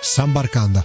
Sambarcanda.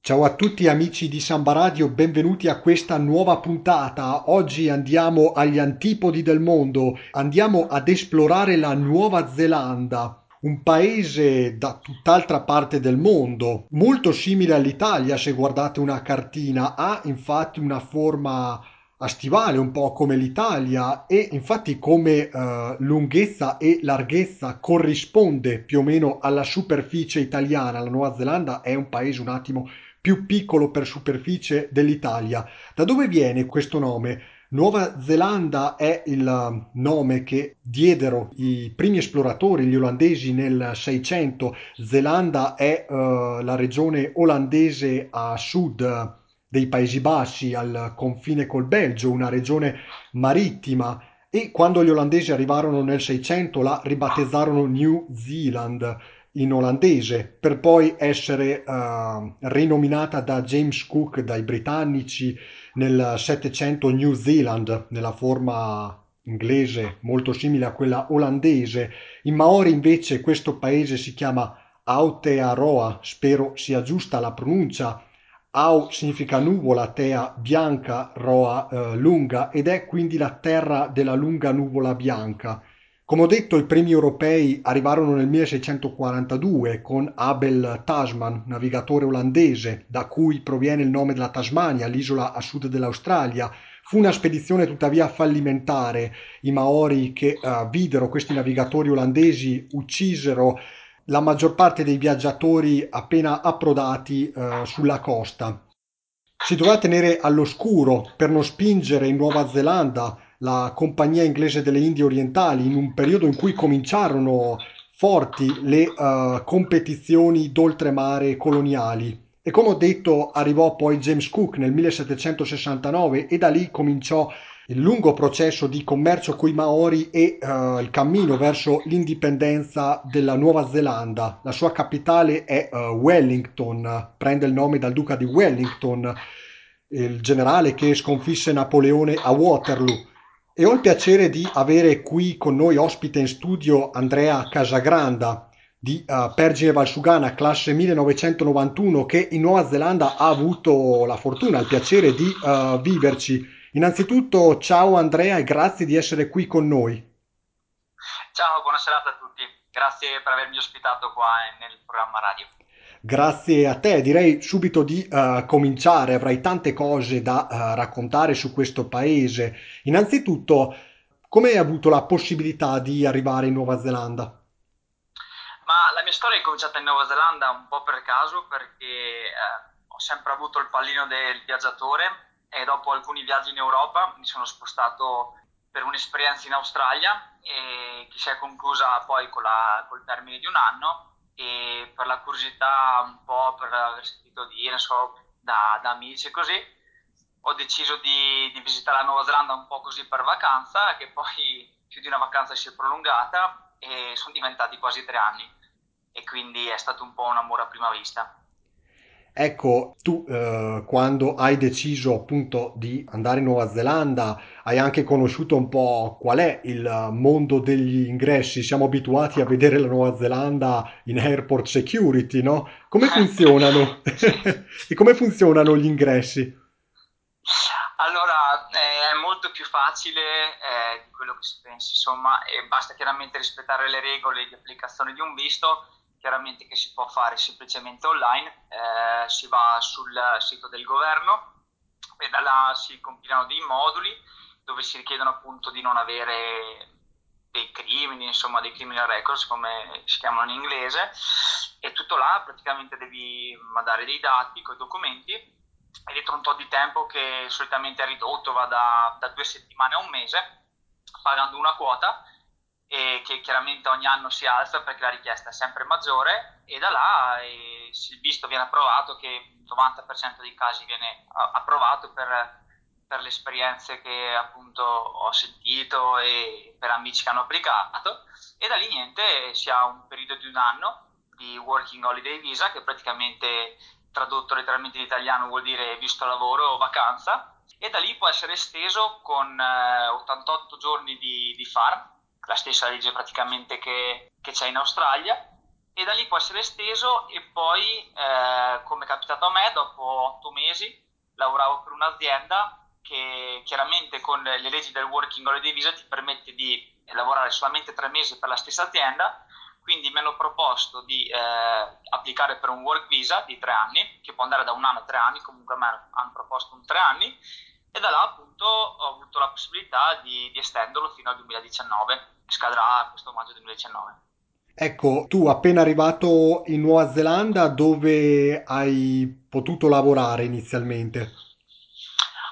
Ciao a tutti amici di Samba Radio, benvenuti a questa nuova puntata. Oggi andiamo agli antipodi del mondo, andiamo ad esplorare la Nuova Zelanda, un paese da tutt'altra parte del mondo, molto simile all'Italia se guardate una cartina, ha infatti una forma a stivale, un po' come l'Italia, e infatti come eh, lunghezza e larghezza corrisponde più o meno alla superficie italiana. La Nuova Zelanda è un paese un attimo più piccolo per superficie dell'Italia. Da dove viene questo nome? Nuova Zelanda è il nome che diedero i primi esploratori, gli olandesi, nel 600. Zelanda è uh, la regione olandese a sud dei Paesi Bassi al confine col Belgio, una regione marittima e quando gli olandesi arrivarono nel 600 la ribattezzarono New Zealand in olandese per poi essere uh, rinominata da James Cook dai britannici nel 700 New Zealand nella forma inglese molto simile a quella olandese. In Maori invece questo paese si chiama Aotearoa, spero sia giusta la pronuncia, Au significa nuvola, tea bianca, roa eh, lunga ed è quindi la terra della lunga nuvola bianca. Come ho detto, i primi europei arrivarono nel 1642 con Abel Tasman, navigatore olandese, da cui proviene il nome della Tasmania, l'isola a sud dell'Australia. Fu una spedizione tuttavia fallimentare. I Maori che uh, videro questi navigatori olandesi uccisero la maggior parte dei viaggiatori appena approdati eh, sulla costa. Si doveva tenere all'oscuro per non spingere in Nuova Zelanda la Compagnia inglese delle Indie Orientali in un periodo in cui cominciarono forti le uh, competizioni d'oltremare coloniali. E come ho detto, arrivò poi James Cook nel 1769 e da lì cominciò il lungo processo di commercio coi Maori e uh, il cammino verso l'indipendenza della Nuova Zelanda. La sua capitale è uh, Wellington, prende il nome dal duca di Wellington, il generale che sconfisse Napoleone a Waterloo. E ho il piacere di avere qui con noi ospite in studio Andrea Casagranda di uh, Pergine Valsugana, classe 1991, che in Nuova Zelanda ha avuto la fortuna, il piacere di uh, viverci. Innanzitutto ciao Andrea e grazie di essere qui con noi. Ciao, buona serata a tutti. Grazie per avermi ospitato qua nel programma radio. Grazie a te, direi subito di uh, cominciare, avrai tante cose da uh, raccontare su questo paese. Innanzitutto, come hai avuto la possibilità di arrivare in Nuova Zelanda? Ma la mia storia è cominciata in Nuova Zelanda un po' per caso perché eh, ho sempre avuto il pallino del viaggiatore e dopo alcuni viaggi in Europa mi sono spostato per un'esperienza in Australia che si è conclusa poi la, col termine di un anno e per la curiosità un po' per aver sentito dire so, da, da amici e così ho deciso di, di, visitare la Nuova Zelanda un po' così per vacanza che poi più di una vacanza si è prolungata e sono diventati quasi tre anni e quindi è stato un po' un amore a prima vista. Ecco, tu eh, quando hai deciso appunto di andare in Nuova Zelanda, hai anche conosciuto un po' qual è il mondo degli ingressi. Siamo abituati a vedere la Nuova Zelanda in airport security, no? Come funzionano? e come funzionano gli ingressi? Allora, eh, è molto più facile eh, di quello che si pensi, insomma, e basta chiaramente rispettare le regole di applicazione di un visto chiaramente che si può fare semplicemente online, eh, si va sul sito del governo e da là si compilano dei moduli dove si richiedono appunto di non avere dei crimini, insomma dei criminal records come si chiamano in inglese e tutto là praticamente devi mandare dei dati con i documenti. E dentro un po' di tempo che solitamente è ridotto, va da, da due settimane a un mese, pagando una quota e che chiaramente ogni anno si alza perché la richiesta è sempre maggiore e da là eh, il visto viene approvato, che il 90% dei casi viene approvato per, per, le esperienze che appunto ho sentito e per amici che hanno applicato e da lì niente si ha un periodo di un anno di working holiday visa che praticamente tradotto letteralmente in italiano vuol dire visto lavoro o vacanza e da lì può essere esteso con eh, 88 giorni di, di farm la stessa legge praticamente che, che c'è in Australia e da lì può essere esteso e poi, eh, come è capitato a me, dopo otto mesi lavoravo per un'azienda che chiaramente con le leggi del Working Holiday Visa ti permette di lavorare solamente tre mesi per la stessa azienda, quindi mi hanno proposto di eh, applicare per un Work Visa di tre anni, che può andare da un anno a tre anni, comunque a me hanno proposto un tre anni, e da là appunto ho avuto la possibilità di, di estenderlo fino al 2019, scadrà questo maggio 2019. Ecco, tu appena arrivato in Nuova Zelanda, dove hai potuto lavorare inizialmente?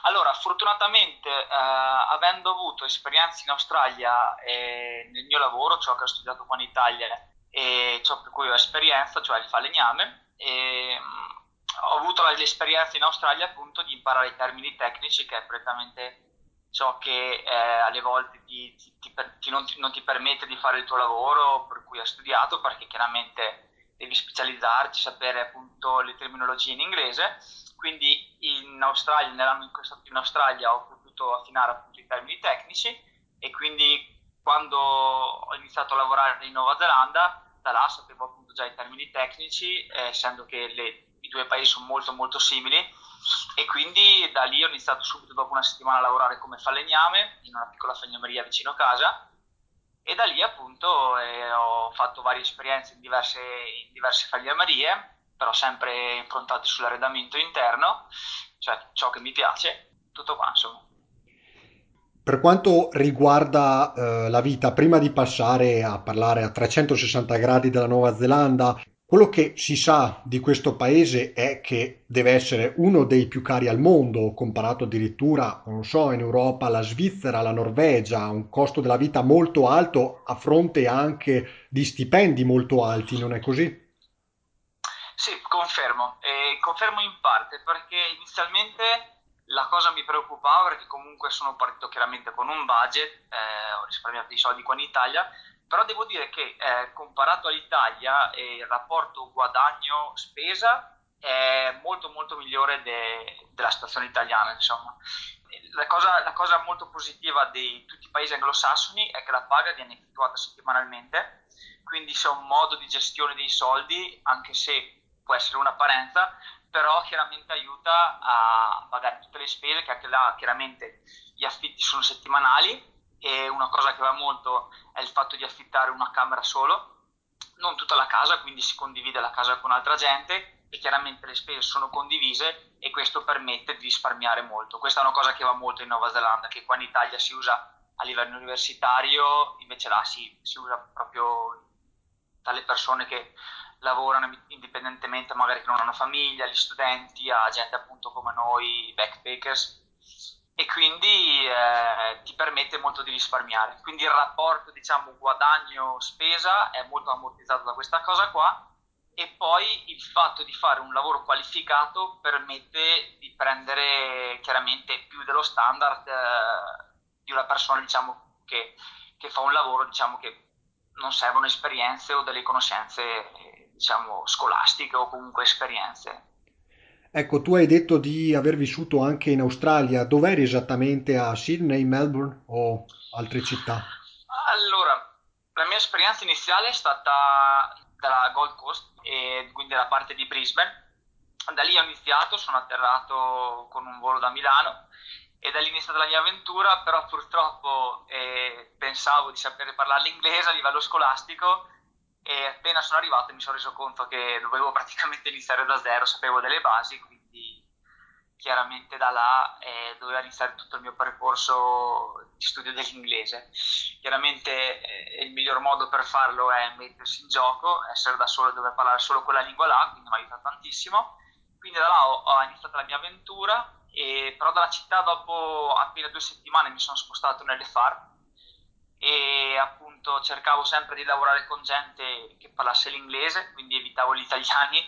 Allora, fortunatamente, eh, avendo avuto esperienze in Australia e nel mio lavoro, ciò che ho studiato qua in Italia e ciò per cui ho esperienza, cioè il falegname, e, mh, ho avuto l'esperienza in Australia appunto di imparare i termini tecnici, che è prettamente ciò che eh, alle volte ti, ti, ti, non, non, ti, permette di fare il tuo lavoro per cui hai studiato, perché chiaramente devi specializzarti, sapere appunto le terminologie in inglese. Quindi in Australia, nell'anno in cui sono stato in Australia, ho potuto affinare appunto i termini tecnici e quindi quando ho iniziato a lavorare in Nuova Zelanda, da là sapevo appunto già i termini tecnici, eh, essendo che le, i due paesi sono molto molto simili e quindi da lì ho iniziato subito dopo una settimana a lavorare come falegname in una piccola falegnameria vicino casa. E da lì appunto eh, ho fatto varie esperienze in diverse, in diverse falegnamerie però sempre improntate sull'arredamento interno cioè ciò che mi piace tutto qua insomma. Per quanto riguarda eh, la vita, prima di passare a parlare a 360 gradi della Nuova Zelanda, quello che si sa di questo paese è che deve essere uno dei più cari al mondo, comparato addirittura, non so, in Europa alla Svizzera, alla Norvegia, un costo della vita molto alto a fronte anche di stipendi molto alti, non è così? Sì, confermo, e confermo in parte perché inizialmente la cosa mi preoccupava perché comunque sono partito chiaramente con un budget, eh, ho risparmiato i soldi qua in Italia, però devo dire che eh, comparato all'Italia eh, il rapporto guadagno-spesa è molto molto migliore de- della situazione italiana insomma. La cosa, la cosa, molto positiva di tutti i paesi anglosassoni è che la paga viene effettuata settimanalmente quindi c'è un modo di gestione dei soldi anche se può essere un'apparenza però chiaramente aiuta a pagare tutte le spese che anche là chiaramente gli affitti sono settimanali e una cosa che va molto è il fatto di affittare una camera solo, non tutta la casa, quindi si condivide la casa con altra gente e chiaramente le spese sono condivise e questo permette di risparmiare molto. Questa è una cosa che va molto in Nuova Zelanda, che qua in Italia si usa a livello universitario, invece là si, si usa proprio dalle persone che lavorano indipendentemente, magari che non hanno famiglia, gli studenti, a gente appunto come noi, backpackers e quindi eh, ti permette molto di risparmiare. Quindi il rapporto diciamo guadagno-spesa è molto ammortizzato da questa cosa qua e poi il fatto di fare un lavoro qualificato permette di prendere chiaramente più dello standard eh, di una persona diciamo che, che, fa un lavoro diciamo che non servono esperienze o delle conoscenze diciamo scolastiche o comunque esperienze Ecco, tu hai detto di aver vissuto anche in Australia. Dov'eri esattamente? A Sydney, Melbourne o altre città? Allora, la mia esperienza iniziale è stata dalla Gold Coast, e quindi dalla parte di Brisbane. Da lì ho iniziato, sono atterrato con un volo da Milano e da lì è iniziata la mia avventura, però purtroppo eh, pensavo di sapere parlare l'inglese a livello scolastico e appena sono arrivato mi sono reso conto che dovevo praticamente iniziare da zero, sapevo delle basi, quindi chiaramente da là eh, doveva iniziare tutto il mio percorso di studio dell'inglese. Chiaramente eh, il miglior modo per farlo è mettersi in gioco, essere da solo e dover parlare solo quella lingua là, quindi mi ha aiutato tantissimo. Quindi da là ho, ho iniziato la mia avventura, e, però dalla città dopo appena due settimane mi sono spostato nelle FAR, e appunto cercavo sempre di lavorare con gente che parlasse l'inglese, quindi evitavo gli italiani.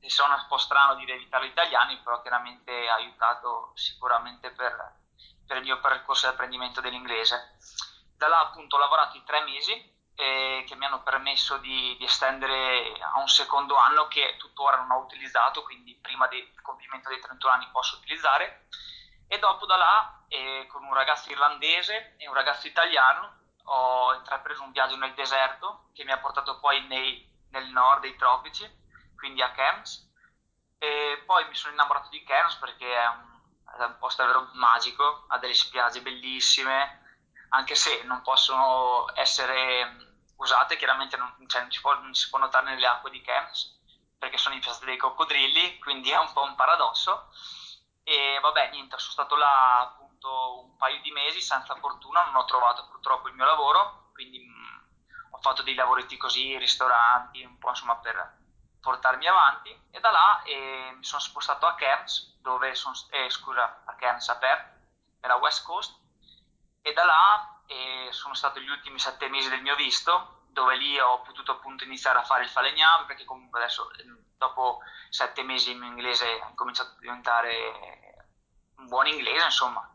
E sono un po' strano dire evitare gli italiani, però chiaramente ha aiutato sicuramente per, per il mio percorso di apprendimento dell'inglese. Da là appunto ho lavorato i tre mesi eh, che mi hanno permesso di, di, estendere a un secondo anno che tuttora non ho utilizzato, quindi prima del compimento dei 31 anni posso utilizzare. E dopo da là, eh, con un ragazzo irlandese e un ragazzo italiano, ho intrapreso un viaggio nel deserto che mi ha portato poi nei, nel nord dei tropici, quindi a Cairns. E poi mi sono innamorato di Cairns perché è un, è un posto davvero magico, ha delle spiagge bellissime, anche se non possono essere usate, chiaramente non, cioè, non, può, non si può notare nelle acque di Cairns perché sono infestate dei coccodrilli, quindi è un po' un paradosso. E vabbè, niente, sono stato là appunto un paio di mesi senza fortuna, non ho trovato purtroppo il mio lavoro, quindi mh, mm, ho fatto dei lavoretti così, ristoranti, un po' insomma per portarmi avanti e da là eh, mi sono spostato a Cairns, dove sono, eh, scusa, a Cairns a Perth, nella West Coast, e da là eh, sono stati gli ultimi sette mesi del mio visto, dove lì ho potuto appunto iniziare a fare il falegname, perché comunque adesso dopo sette mesi il mio inglese ha cominciato a diventare un buon inglese, insomma,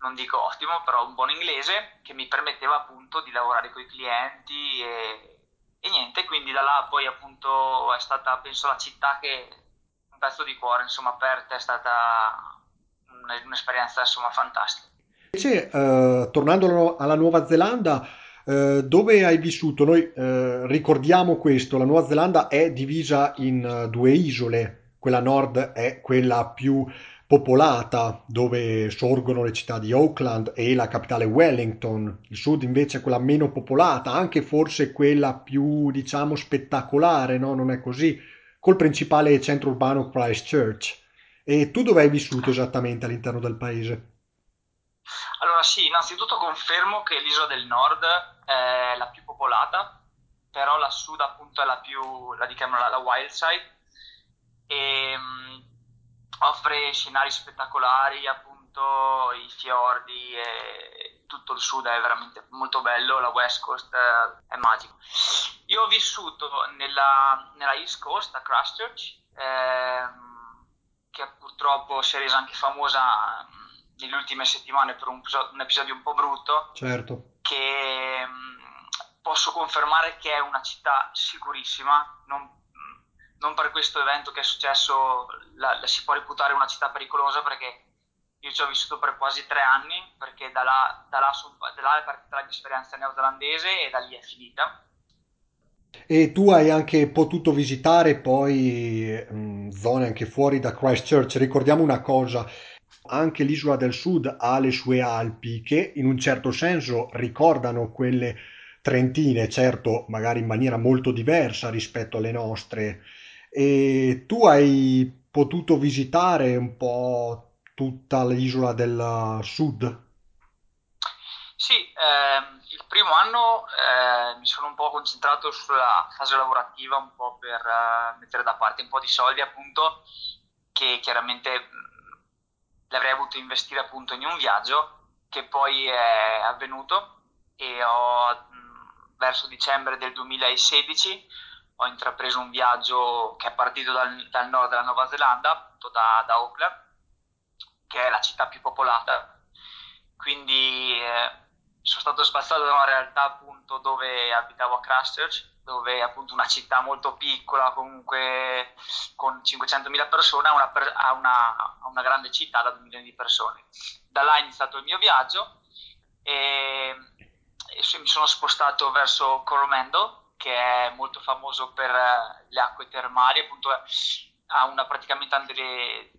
non dico ottimo, però un buon inglese che mi permetteva appunto di lavorare con i clienti e, e niente, quindi da là poi appunto è stata, penso, la città che un pezzo di cuore, insomma, per te è stata un'esperienza insomma fantastica. Invece, eh, tornando alla Nuova Zelanda, eh, dove hai vissuto? Noi eh, ricordiamo questo, la Nuova Zelanda è divisa in uh, due isole, quella nord è quella più popolata, dove sorgono le città di Auckland e la capitale Wellington, il sud invece è quella meno popolata, anche forse quella più, diciamo, spettacolare, no? Non è così, col principale centro urbano Christchurch. E tu dove hai vissuto esattamente all'interno del paese? Allora sì, innanzitutto confermo che l'isola del nord è la più popolata, però la sud appunto è la più, la chiamano la, la wild side, e um, offre scenari spettacolari, appunto i fiordi e tutto il sud è veramente molto bello, la west coast è, è magico. Io ho vissuto nella, nella east coast a Christchurch, ehm, che purtroppo si è resa anche famosa nelle ultime settimane per un, un episodio un po' brutto. Certo. Che posso confermare che è una città sicurissima, non, non, per questo evento che è successo la, la, si può reputare una città pericolosa perché io ci ho vissuto per quasi tre anni, perché da là, da là, son, da là è partita la mia esperienza neozelandese e da lì è finita. E tu hai anche potuto visitare poi mh, mm, zone anche fuori da Christchurch. Ricordiamo una cosa, anche l'isola del Sud ha le sue Alpi che in un certo senso ricordano quelle trentine, certo magari in maniera molto diversa rispetto alle nostre. E tu hai potuto visitare un po' tutta l'isola del Sud? Sì, ehm, il primo anno eh, mi sono un po' concentrato sulla fase lavorativa, un po' per eh, mettere da parte un po' di soldi, appunto, che chiaramente l'avrei avuto investire appunto in un viaggio che poi è avvenuto e ho verso dicembre del 2016 ho intrapreso un viaggio che è partito dal, dal nord della Nuova Zelanda, appunto da, da, Auckland, che è la città più popolata. Quindi eh, sono stato spazzato da una realtà appunto dove abitavo a Christchurch, dove è appunto una città molto piccola, comunque con 500.000 persone, a una, a, una, a una, grande città da 2 milioni di persone. Da là è iniziato il mio viaggio e, e mi sono spostato verso Coromandel, che è molto famoso per le acque termali, appunto ha una, praticamente delle,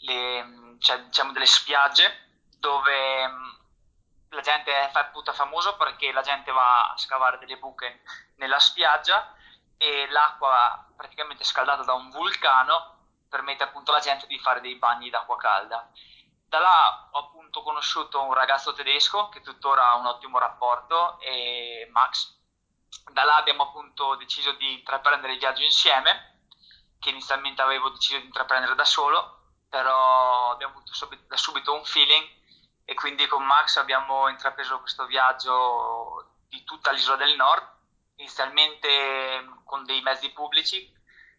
le, cioè, diciamo delle spiagge dove la gente è appunto famoso perché la gente va a scavare delle buche nella spiaggia e l'acqua praticamente scaldata da un vulcano permette appunto alla gente di fare dei bagni d'acqua calda. Da là ho appunto conosciuto un ragazzo tedesco che tuttora ha un ottimo rapporto, Max. Da là abbiamo appunto deciso di intraprendere il viaggio insieme, che inizialmente avevo deciso di intraprendere da solo, però abbiamo avuto subito, da subito un feeling e quindi con Max abbiamo intrapreso questo viaggio di tutta l'isola del nord, inizialmente con dei mezzi pubblici,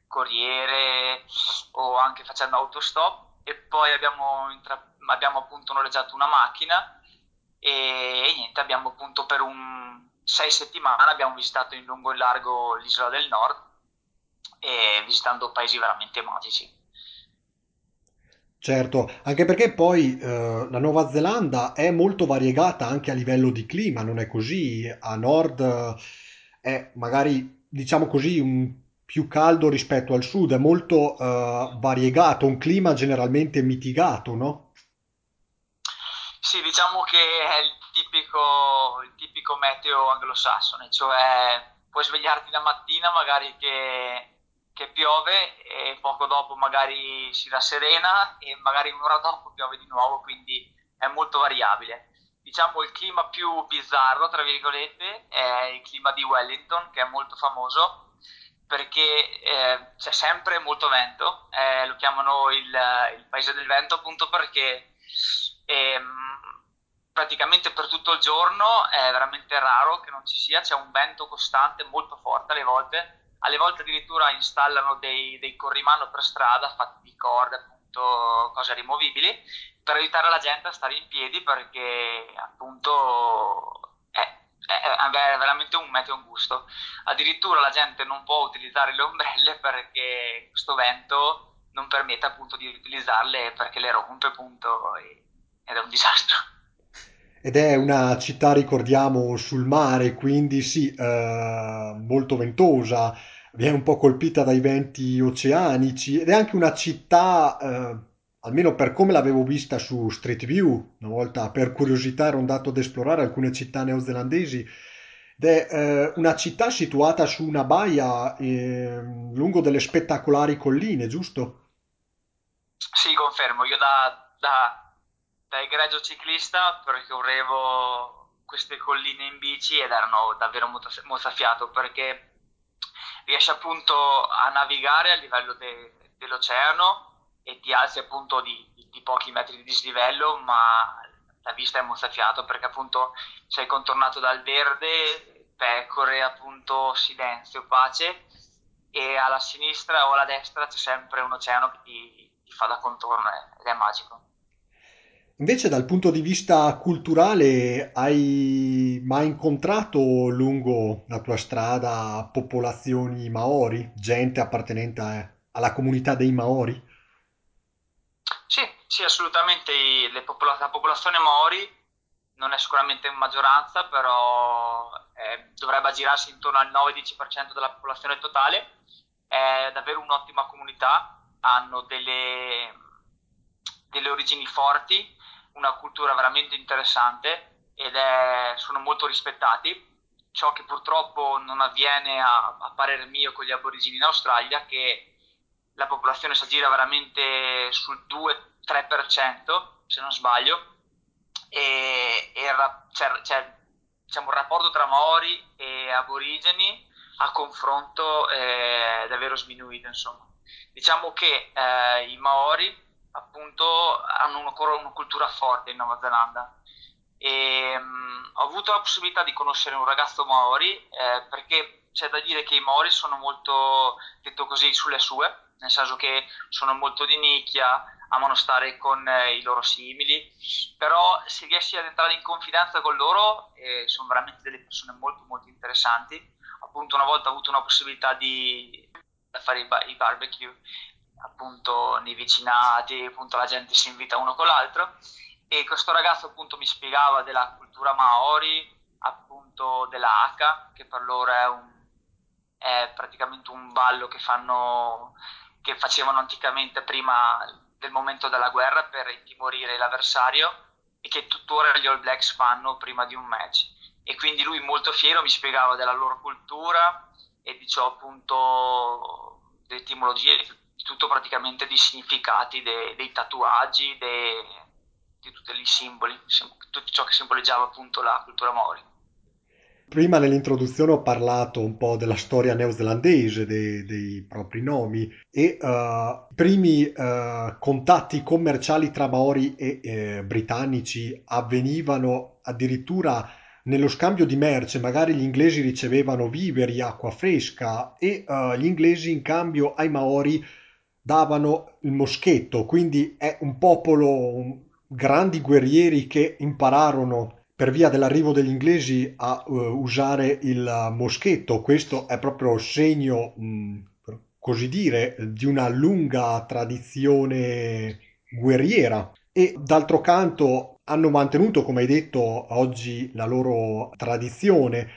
corriere o anche facendo autostop e poi abbiamo, intra- abbiamo appunto noleggiato una macchina e, e niente, abbiamo appunto per un sei settimane abbiamo visitato in lungo e largo l'isola del nord e visitando paesi veramente magici. Certo, anche perché poi eh, la Nuova Zelanda è molto variegata anche a livello di clima, non è così? A nord eh, è magari, diciamo così, un più caldo rispetto al sud, è molto eh, variegato, un clima generalmente mitigato, no? Sì, diciamo che è il tipico, il tipico meteo anglosassone, cioè puoi svegliarti la mattina magari che, che piove e poco dopo magari si rasserena e magari un'ora dopo piove di nuovo, quindi è molto variabile. Diciamo il clima più bizzarro, tra virgolette, è il clima di Wellington, che è molto famoso perché eh, c'è sempre molto vento, eh, lo chiamano il, il paese del vento appunto perché ehm, praticamente per tutto il giorno è veramente raro che non ci sia, c'è un vento costante molto forte alle volte, alle volte addirittura installano dei, dei corrimano per strada fatti di corde, appunto cose rimovibili, per aiutare la gente a stare in piedi perché appunto è, è, è veramente un meteo angusto. Addirittura la gente non può utilizzare le ombrelle perché questo vento non permette appunto di utilizzarle perché le rompe appunto ed è un disastro. Ed è una città, ricordiamo, sul mare, quindi sì, eh, molto ventosa, viene un po' colpita dai venti oceanici ed è anche una città, eh, almeno per come l'avevo vista su Street View, una volta per curiosità ero andato ad esplorare alcune città neozelandesi, ed è eh, una città situata su una baia eh, lungo delle spettacolari colline, giusto? Sì, confermo, io da, da- da egregio ciclista percorrevo queste colline in bici ed erano davvero mozzafiato perché riesci appunto a navigare a livello de- dell'oceano e ti alzi appunto di, di- pochi metri di dislivello, ma la vista è mozzafiato perché appunto sei contornato dal verde, pecore, appunto silenzio, pace e alla sinistra o alla destra c'è sempre un oceano che ti, ti fa da contorno ed è magico. Invece dal punto di vista culturale, hai mai incontrato lungo la tua strada popolazioni Maori, gente appartenente alla comunità dei Maori? Sì, sì, assolutamente. le popola- la popolazione Maori non è sicuramente in maggioranza, però eh, dovrebbe aggirarsi intorno al 9-10% della popolazione totale. È davvero un'ottima comunità, hanno delle, delle origini forti, una cultura veramente interessante ed è- sono molto rispettati. Ciò che purtroppo non avviene a, a parer mio con gli aborigini in Australia, che la popolazione si aggira veramente sul 2-3%, se non sbaglio, e, e il ra- c'è, c'è, diciamo, un rapporto tra Maori e aborigeni a confronto è davvero sminuito, insomma. Diciamo che eh, i Maori appunto hanno ancora una cultura forte in Nuova Zelanda e mh, ho avuto la possibilità di conoscere un ragazzo Maori eh, perché c'è da dire che i Maori sono molto, detto così, sulle sue, nel senso che sono molto di nicchia, amano stare con eh, i loro simili, però se riesci ad entrare in confidenza con loro eh, sono veramente delle persone molto molto interessanti. Appunto una volta ho avuto una possibilità di fare i, ba- i barbecue appunto nei vicinati, appunto la gente si invita uno con l'altro e questo ragazzo appunto mi spiegava della cultura Maori, appunto della haka, che per loro è, un, è praticamente un ballo che fanno, che facevano anticamente prima del momento della guerra per intimorire l'avversario e che tuttora gli All Blacks fanno prima di un match. E quindi lui molto fiero mi spiegava della loro cultura e di ciò appunto delle etimologie, di tutto praticamente dei significati, dei, dei tatuaggi, dei, di tutti i simboli, sim- tutto ciò che simboleggiava appunto la cultura Maori. Prima nell'introduzione ho parlato un po' della storia neozelandese, dei, dei propri nomi e eh, i primi eh, contatti commerciali tra Maori e eh, britannici avvenivano addirittura nello scambio di merce, magari gli inglesi ricevevano viveri, acqua fresca e eh, gli inglesi in cambio ai Maori davano il moschetto, quindi è un popolo, grandi guerrieri che impararono per via dell'arrivo degli inglesi a eh, usare il eh, moschetto. Questo è proprio segno, mh, così dire, di una lunga tradizione guerriera e d'altro canto hanno mantenuto, come hai detto, oggi la loro tradizione.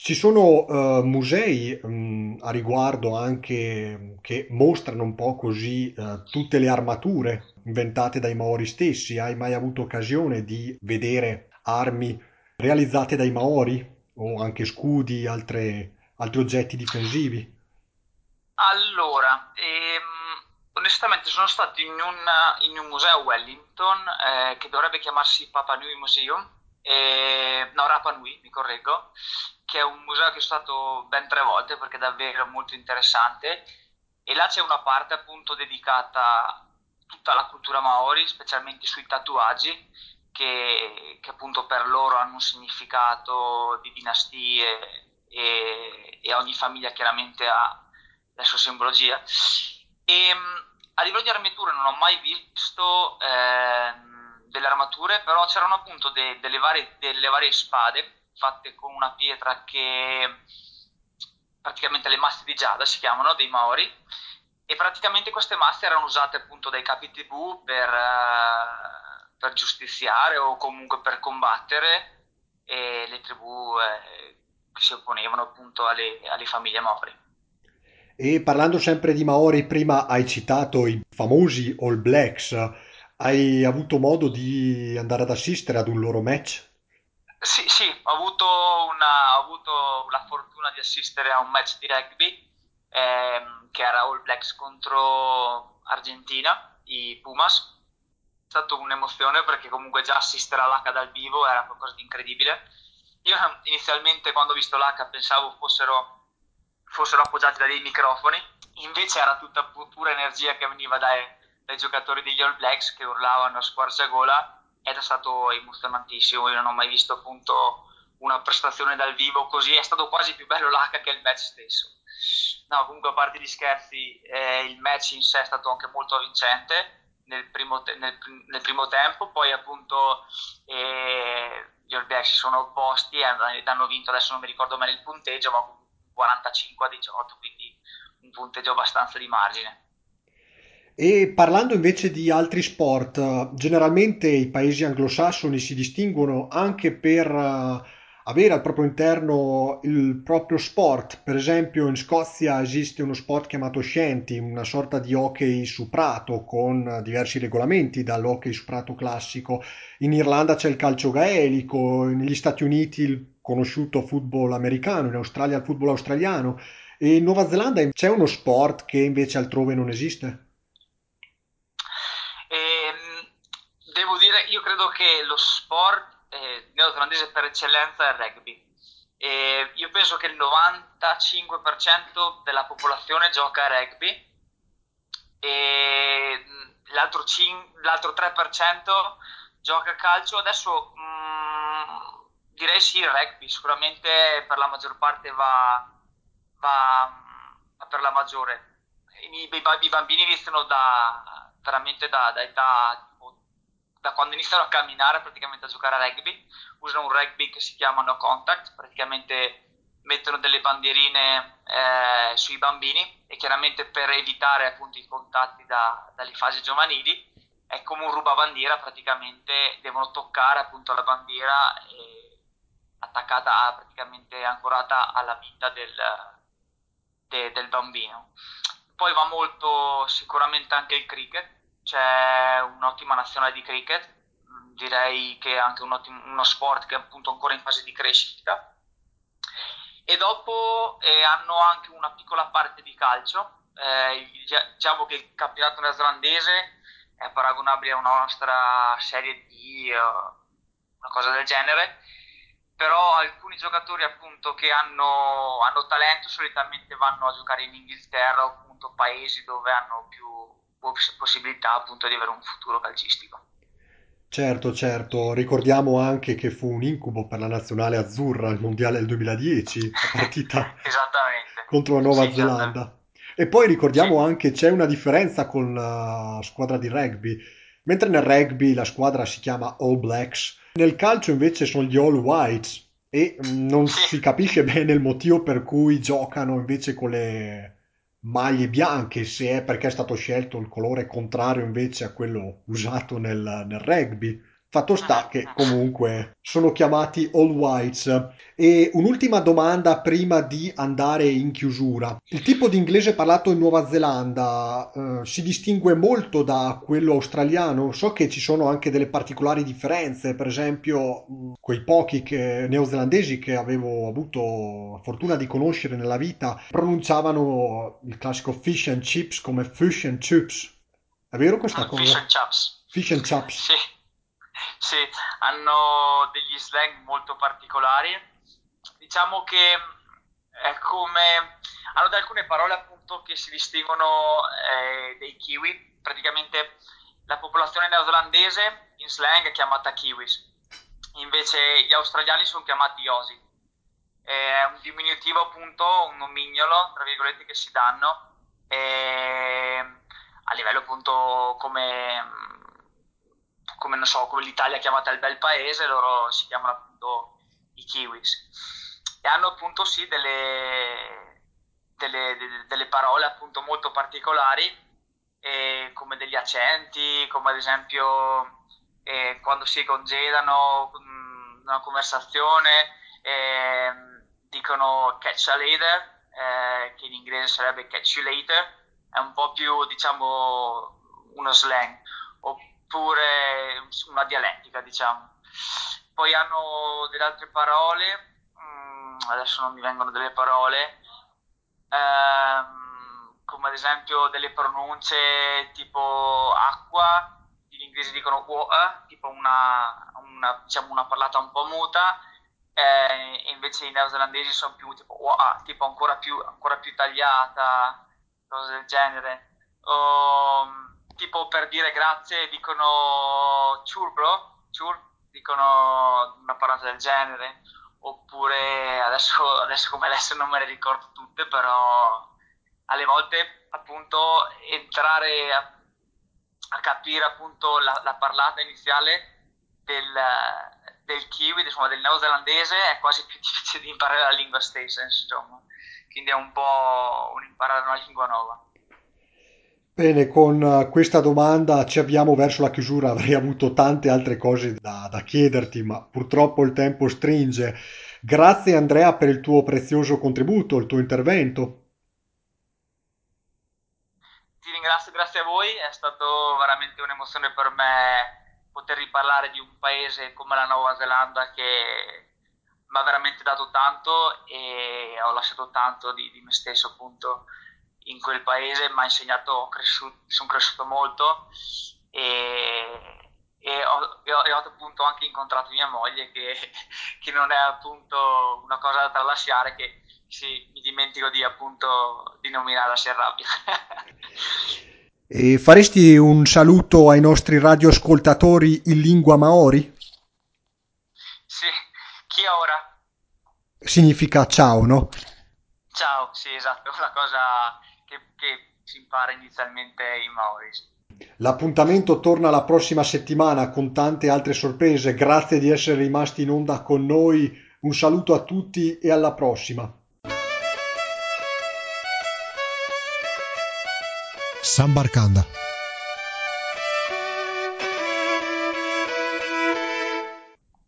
Ci sono eh, musei mh, a riguardo anche che mostrano un po' così eh, tutte le armature inventate dai Maori stessi. Hai mai avuto occasione di vedere armi realizzate dai Maori o anche scudi, altre- altri oggetti difensivi? Allora, ehm, onestamente sono stato in un, in un museo a Wellington eh, che dovrebbe chiamarsi Papa Nui Museum, eh, no, Rapa Nui, mi correggo, che è un museo che sono stato ben tre volte perché è davvero molto interessante e là c'è una parte appunto dedicata a tutta la cultura maori, specialmente sui tatuaggi, che, che appunto per loro hanno un significato di dinastie e, e ogni famiglia chiaramente ha la sua simbologia. E, a livello di armature non ho mai visto ehm, delle armature, però c'erano appunto de- delle, varie, delle varie spade fatte con una pietra che praticamente le masse di Giada si chiamano, dei Maori, e praticamente queste masse erano usate appunto dai capi TV per, eh, per giustiziare o comunque per combattere le tribù eh, che si opponevano appunto alle, alle famiglie Maori. E parlando sempre di Maori, prima hai citato i famosi All Blacks. Hai avuto modo di andare ad assistere ad un loro match? Sì, sì, ho avuto, una- ho avuto la fortuna di assistere a un match di rugby ehm, che era All Blacks contro Argentina, i Pumas. È stata un'emozione perché comunque già assistere all'H dal vivo era qualcosa di incredibile. Io inizialmente quando ho visto l'H pensavo fossero, fossero appoggiati da dei microfoni, invece era tutta pu- pura energia che veniva dai, dai giocatori degli All Blacks che urlavano a squarciagola ed è stato emozionantissimo. Io non ho mai visto appunto una prestazione dal vivo così, è stato quasi più bello l'H che il match stesso. No, comunque a parte gli scherzi, eh, il match in sé è stato anche molto vincente nel primo, te- nel, nel primo tempo, poi appunto eh, gli All Blacks si sono opposti e hanno, vinto, adesso non mi ricordo bene il punteggio, ma 45 a 18, quindi un punteggio abbastanza di margine. E parlando invece di altri sport, generalmente i paesi anglosassoni si distinguono anche per eh, avere al proprio interno il proprio sport. Per esempio, in Scozia esiste uno sport chiamato shanty, una sorta di hockey su prato con diversi regolamenti, dall'hockey su prato classico. In Irlanda c'è il calcio gaelico, negli Stati Uniti il conosciuto football americano, in Australia il football australiano. E in Nuova Zelanda c'è uno sport che invece altrove non esiste. Ehm, devo dire, io credo che lo sport eh, neozelandese per eccellenza è il rugby. E io penso che il 95% della popolazione gioca a rugby e mh, l'altro, cin- l'altro 3% gioca a calcio. Adesso mh, direi sì, il rugby sicuramente per la maggior parte va, va, va per la maggiore. I, i- i bambini iniziano da, veramente da, da età, da quando iniziano a camminare praticamente a giocare a rugby, usano un rugby che si chiama no contact, praticamente mettono delle bandierine eh, sui bambini e chiaramente per evitare appunto i contatti da- dalle fasi giovanili è come un rubabandiera, praticamente devono toccare appunto la bandiera attaccata praticamente ancorata alla vita del, de- del bambino. Poi va molto sicuramente anche il cricket, c'è un'ottima nazionale di cricket, mm, direi che è anche un ottimo- uno sport che è appunto ancora in fase di crescita. E dopo eh, hanno anche una piccola parte di calcio, eh, diciamo che il campionato neozelandese è paragonabile a una nostra Serie D, eh, una cosa del genere, però alcuni giocatori appunto che hanno, hanno talento solitamente vanno a giocare in Inghilterra o appunto paesi dove hanno più possibilità appunto di avere un futuro calcistico. Certo, certo, ricordiamo anche che fu un incubo per la nazionale azzurra al mondiale del 2010, la partita contro la sì, Nuova esattamente, Zelanda. E poi sì. ricordiamo anche c'è una differenza con la squadra di rugby. Mentre nel rugby la squadra si chiama All Blacks, nel calcio invece sono gli All Whites e mm, non Sì, si capisce bene il motivo per cui giocano invece con le maglie bianche, se è perché è stato scelto il colore contrario invece a quello usato nel, nel rugby. Fatto sta che comunque sono chiamati all whites. E un'ultima domanda prima di andare in chiusura. Il tipo di inglese parlato in Nuova Zelanda eh, si distingue molto da quello australiano? So che ci sono anche delle particolari differenze, per esempio mh, quei pochi che, neozelandesi che avevo avuto la fortuna di conoscere nella vita pronunciavano il classico fish and chips come fish and chips. È vero questa cosa? Fish and chips. Fish and chips. Sì. Sì, hanno degli slang molto particolari. Diciamo che è come hanno alcune parole appunto che si distinguono eh, dei kiwi. Praticamente la popolazione neozelandese in slang è chiamata kiwis, invece gli australiani sono chiamati yosi. È un diminutivo appunto, un nomignolo, tra virgolette, che si danno a livello appunto come come non so, come l'Italia chiamata il bel paese, loro si chiamano appunto i kiwis. E hanno appunto sì delle, delle, delle, parole appunto molto particolari, eh, come degli accenti, come ad esempio eh, quando si congedano in una conversazione, eh, dicono catch a later, eh, che in inglese sarebbe catch you later, è un po' più diciamo uno slang oppure una dialettica, diciamo. Poi hanno delle altre parole, mm, adesso non mi vengono delle parole, ehm, come ad esempio delle pronunce tipo acqua, in inglese dicono water, tipo una, una, diciamo una parlata un po' muta, eh, invece i neozelandesi sono più tipo water, tipo ancora più, ancora più tagliata, cose del genere. Um, tipo per dire grazie dicono chur bro, chur, dicono una parola del genere, oppure adesso, adesso come adesso non me le ricordo tutte, però alle volte appunto entrare a, a capire appunto la, la, parlata iniziale del, del kiwi, insomma del neozelandese, è quasi più difficile di imparare la lingua stessa, insomma. Quindi è un po' un imparare una lingua nuova. Bene, con eh, questa domanda ci avviamo verso la chiusura, avrei avuto tante altre cose da, da, chiederti, ma purtroppo il tempo stringe. Grazie Andrea per il tuo prezioso contributo, il tuo intervento. Ti ringrazio, grazie a voi, è stato veramente un'emozione per me poter riparlare di un paese come la Nuova Zelanda che mi ha veramente dato tanto e ho lasciato tanto di, di me stesso appunto in quel paese mi ha insegnato, sono cresciuto molto e, e, ho, e, ho, e, ho, appunto anche incontrato mia moglie che, che, non è appunto una cosa da tralasciare che sì, mi dimentico di appunto di nominare si arrabbia. e faresti un saluto ai nostri radioascoltatori in lingua maori? Sì, chi ora? Significa ciao, no? Ciao, sì, esatto, una cosa impara inizialmente in Maoris. L'appuntamento torna la prossima settimana con tante altre sorprese. Grazie di essere rimasti in onda con noi. Un saluto a tutti e alla prossima. Sambarkanda